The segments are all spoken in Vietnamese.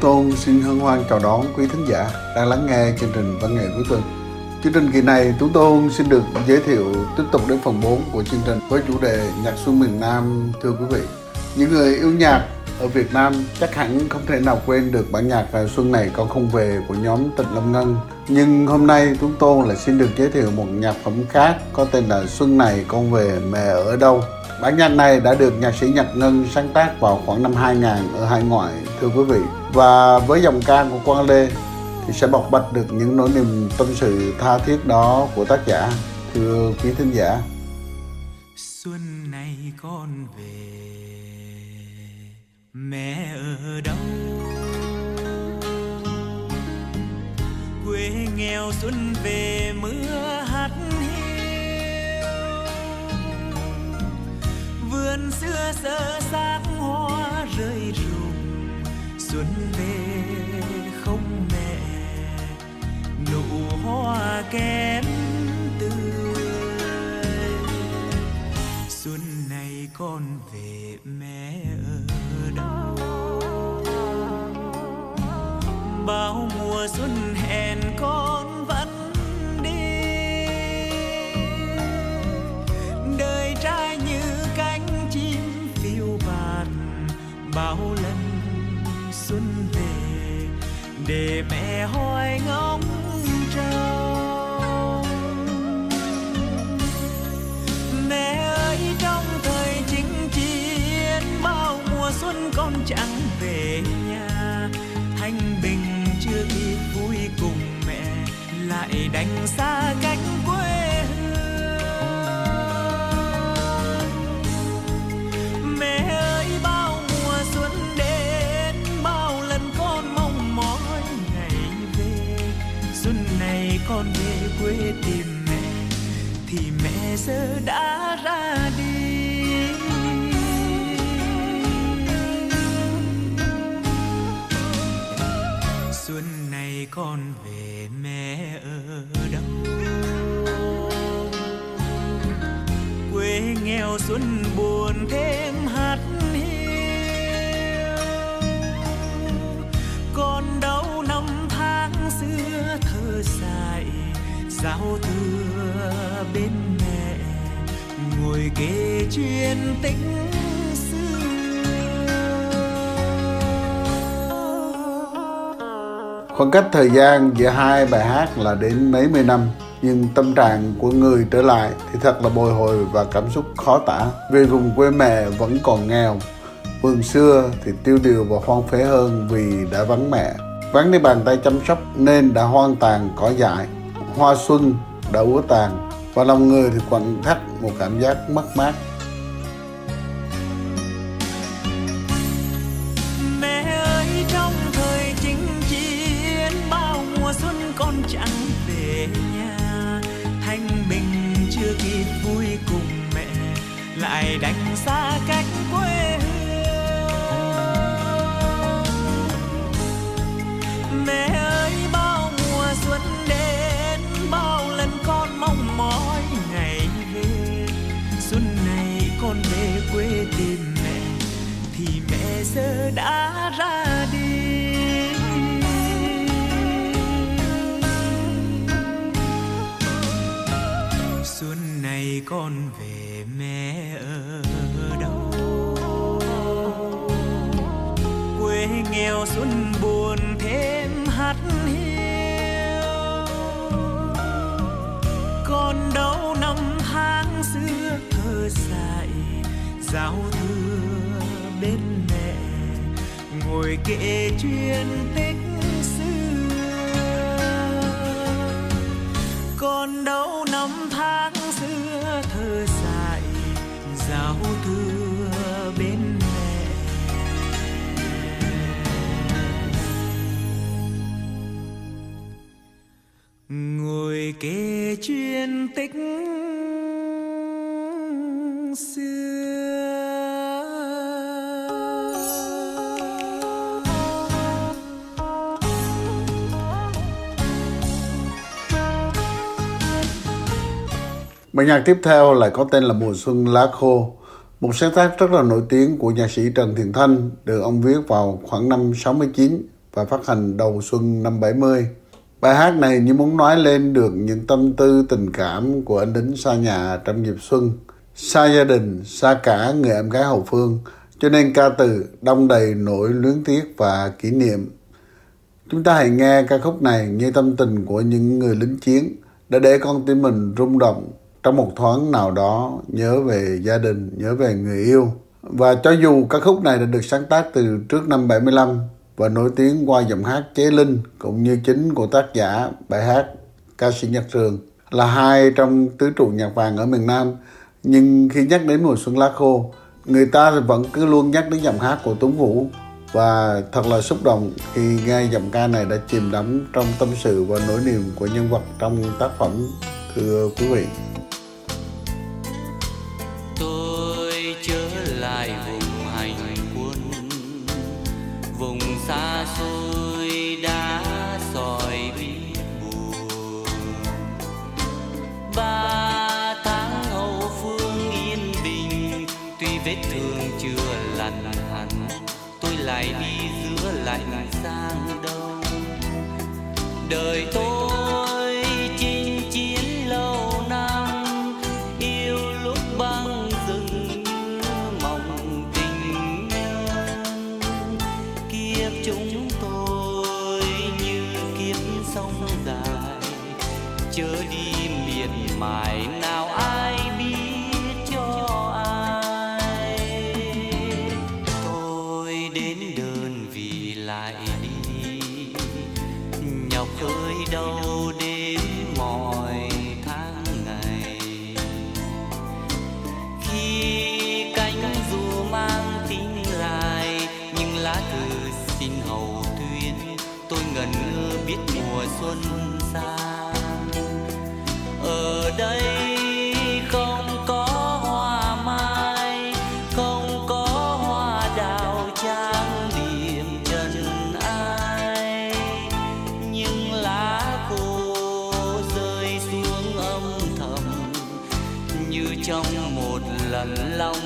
Tú Tôn xin hân hoan chào đón quý thính giả đang lắng nghe chương trình văn nghệ cuối tuần. Chương trình kỳ này, Tú Tôn xin được giới thiệu tiếp tục đến phần 4 của chương trình với chủ đề Nhạc xuân miền Nam, thưa quý vị. Những người yêu nhạc ở Việt Nam chắc hẳn không thể nào quên được bản nhạc Xuân này con không về của nhóm Tịnh Lâm Ngân. Nhưng hôm nay Tú Tôn lại xin được giới thiệu một nhạc phẩm khác có tên là Xuân này con về mẹ ở đâu. Bản nhạc này đã được nhạc sĩ Nhật Ngân sáng tác vào khoảng năm 2000 ở hải ngoại, thưa quý vị. Và với dòng ca của Quang Lê thì sẽ bộc bạch được những nỗi niềm tâm sự tha thiết đó của tác giả, thưa quý thính giả. Xuân này con về, mẹ ở đâu quê nghèo xuân về mưa xưa sơ xác hoa rơi rụng. Xuân về không mẹ, nụ hoa kém tươi. Xuân này con về mẹ ở đâu? Bao mùa xuân hè lại xa cách quê hương. Mẹ ơi, bao mùa xuân đến, bao lần con mong mỏi ngày về. Xuân này con về quê tìm mẹ, thì mẹ giờ đã ra đi. Xuân này con về xuân buồn thêm hạt hiu. Còn đâu năm tháng xưa thơ dài giao thừa bên mẹ, ngồi kể chuyện tình Khoảng cách thời gian giữa hai bài hát là đến mấy mươi năm nhưng tâm trạng của người trở lại thì thật là bồi hồi và cảm xúc khó tả. Vì vùng quê mẹ vẫn còn nghèo, vườn xưa thì tiêu điều và hoang phế hơn vì đã vắng mẹ. Vắng đi bàn tay chăm sóc nên đã hoang tàn, cỏ dại. Hoa xuân đã úa tàn và lòng người thì quặn thắt một cảm giác mất mát. Đành xa cách quê hương. Mẹ ơi, bao mùa xuân đến, bao lần con mong mỏi ngày về. Xuân này con về quê tìm mẹ, thì mẹ giờ đã ra đi. Xuân này con về kể chuyện tích xưa còn đâu năm tháng xưa thơ dại giao thừa bên mẹ. Ngồi kể chuyện tích Bài nhạc tiếp theo lại có tên là Mùa Xuân Lá Khô, một sáng tác rất là nổi tiếng của nhạc sĩ Trần Thiện Thanh, được ông viết vào khoảng năm 69 và phát hành đầu xuân năm 70. Bài hát này như muốn nói lên được những tâm tư tình cảm của anh đến xa nhà trong dịp xuân, xa gia đình, xa cả người em gái hậu phương, cho nên ca từ đông đầy nỗi luyến tiếc và kỷ niệm. Chúng ta hãy nghe ca khúc này như tâm tình của những người lính chiến đã để con tim mình rung động trong một thoáng nào đó nhớ về gia đình, nhớ về người yêu. Và cho dù ca khúc này đã được sáng tác từ trước năm 75 và nổi tiếng qua giọng hát chế linh cũng như chính của tác giả bài hát ca sĩ Nhật Trường là hai trong tứ trụ nhạc vàng ở miền Nam. Nhưng khi nhắc đến mùa xuân lá khô, người ta vẫn cứ luôn nhắc đến giọng hát của Tuấn Vũ và thật là xúc động khi nghe giọng ca này đã chìm đắm trong tâm sự và nỗi niềm của nhân vật trong tác phẩm thưa quý vị. Lại đi giữa lạnh sang đông đời tôi nhọc khơi đâu đêm mỏi tháng ngày. Khi cánh dù mang tin lại, nhưng lá thư xin hầu thuyên tôi ngần ngơ biết mùa xuân lòng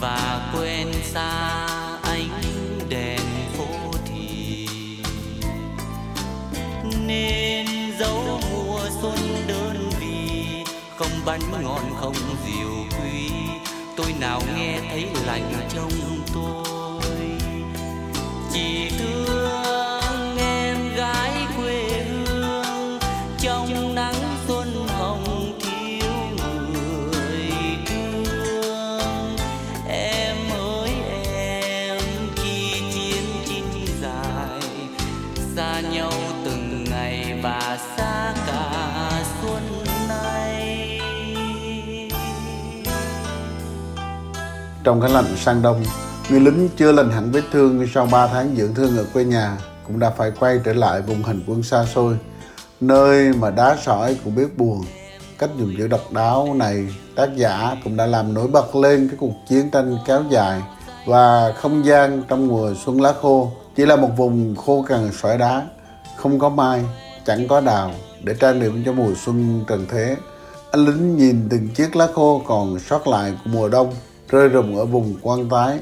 và quên xa ánh đèn phố thì nên dấu mùa xuân đơn vì không bánh ngon không rượu quý tôi nào nghe thấy lạnh trong tôi. Chỉ thương Trong cái lạnh sang đông, người lính chưa lành hẳn vết thương sau 3 tháng dưỡng thương ở quê nhà cũng đã phải quay trở lại vùng hành quân xa xôi, nơi mà đá sỏi cũng biết buồn. Cách dùng chữ độc đáo này, tác giả cũng đã làm nổi bật lên cái cuộc chiến tranh kéo dài và không gian trong mùa xuân lá khô chỉ là một vùng khô cằn sỏi đá, không có mai, chẳng có đào để trang điểm cho mùa xuân trần thế. Anh lính nhìn từng chiếc lá khô còn sót lại của mùa đông rơi rụng ở vùng quan tái.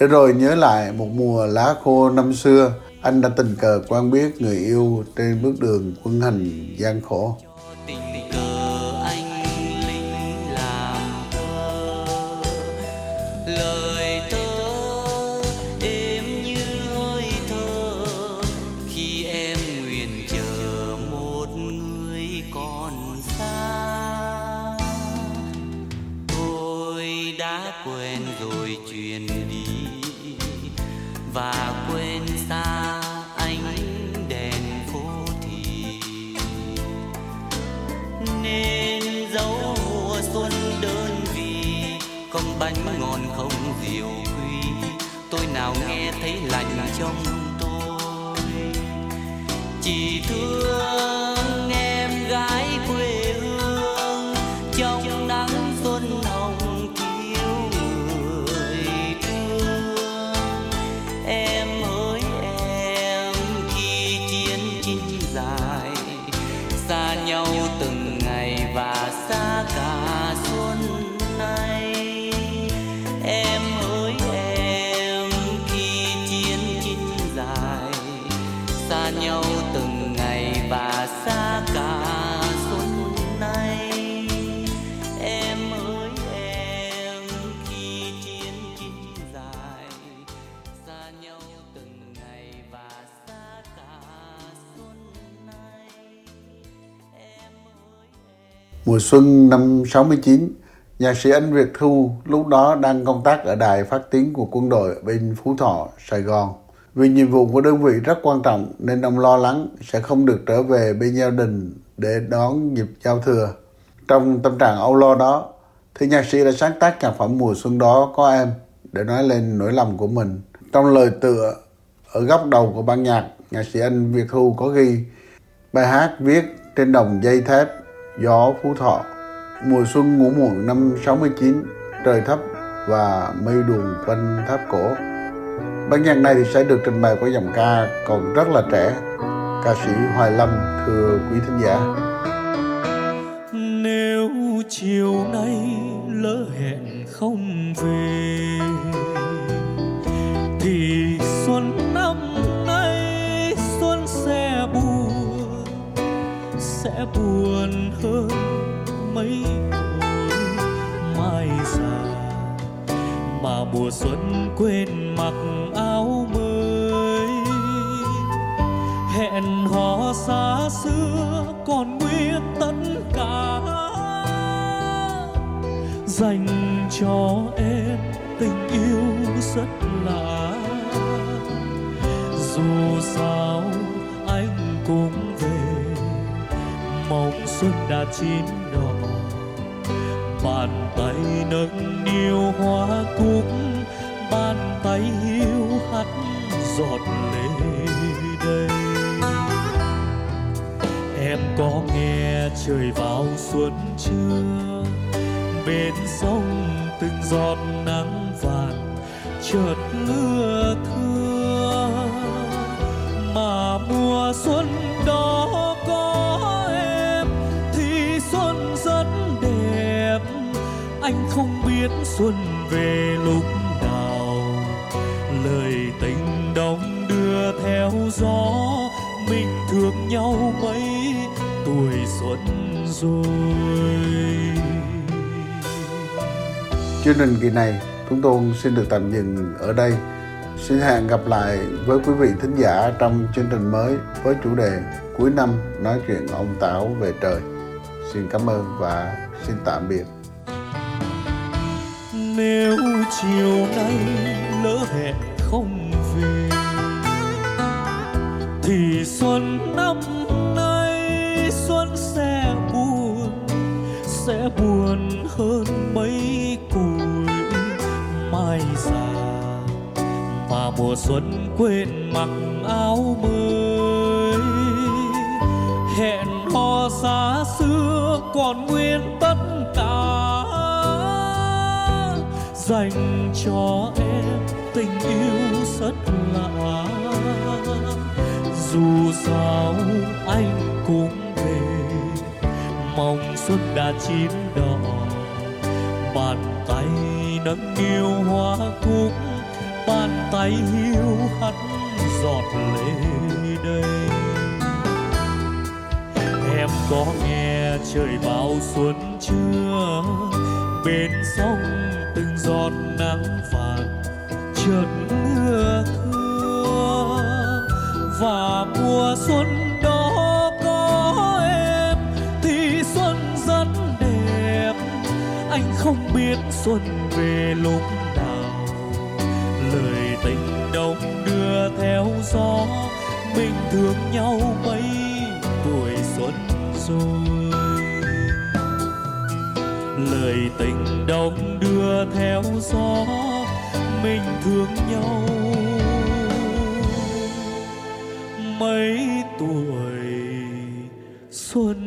Để rồi nhớ lại một mùa lá khô năm xưa, anh đã tình cờ quen biết người yêu trên bước đường quân hành gian khổ. Tình không bánh ngon, không rượu quý tôi nào nghe thấy lạnh trong tôi. Chỉ thương em gái quê hương, trong nắng xuân hồng thiếu người thương. Em hỡi em khi chiến chinh dài, xa nhau từng Mùa xuân năm 69, nhạc sĩ Anh Việt Thu lúc đó đang công tác ở đài phát tiếng của quân đội bên Phú Thọ, Sài Gòn. Vì nhiệm vụ của đơn vị rất quan trọng nên ông lo lắng sẽ không được trở về bên gia đình để đón dịp giao thừa. Trong tâm trạng âu lo đó, thì nhạc sĩ đã sáng tác nhạc phẩm mùa xuân đó có em để nói lên nỗi lòng của mình. Trong lời tựa ở góc đầu của ban nhạc, nhạc sĩ Anh Việt Thu có ghi bài hát viết trên đồng dây thép gió Phú Thọ. Mùa xuân ngủ muộn năm 69, trời thấp và mây đùn quanh tháp cổ. Bản nhạc này thì sẽ được trình bày qua giọng ca còn rất là trẻ, ca sĩ Hoài Lâm thưa quý thính giả. Mùa xuân quên mặc áo mới. Hẹn hò xa xưa còn nguyên tất cả. Dành cho em tình yêu rất lạ dù sao anh cũng về, mong xuân đã chín đỏ bàn tay nâng niu hoa cúc, bàn tay hiu hắt giọt lệ đây em có nghe trời vào xuân chưa? Bên sông từng giọt nắng vàng, chợt lưa anh không biết xuân về lúc nào lời tình đông đưa theo gió mình thương nhau mấy tuổi xuân rồi Chương trình kỳ này, chúng tôi xin được tạm dừng ở đây. Xin hẹn gặp lại với quý vị thính giả trong chương trình mới với chủ đề cuối năm nói chuyện ông Táo về trời. Xin cảm ơn và xin tạm biệt nếu chiều nay lỡ hẹn không về, thì xuân năm nay xuân sẽ buồn sẽ buồn hơn mấy củi mai già. Mà mùa xuân quên mặc áo mới, hẹn hò xa xưa còn nguyên tất cả dành cho em tình yêu rất lạ. Dù sao anh cũng về, mong xuân đã chín đỏ. Bàn tay nâng niu hoa cúc, bàn tay hiu hắt giọt lệ đây em có nghe trời bao xuân chưa? Bên sông từng giọt nắng vàng chợt mưa thưa. Và mùa xuân đó có em thì xuân rất đẹp. Anh không biết xuân về lúc nào. Lời tình đông đưa theo gió, mình thương nhau mấy tuổi xuân rồi lời tình đông đưa theo gió mình thương nhau. Mấy tuổi xuân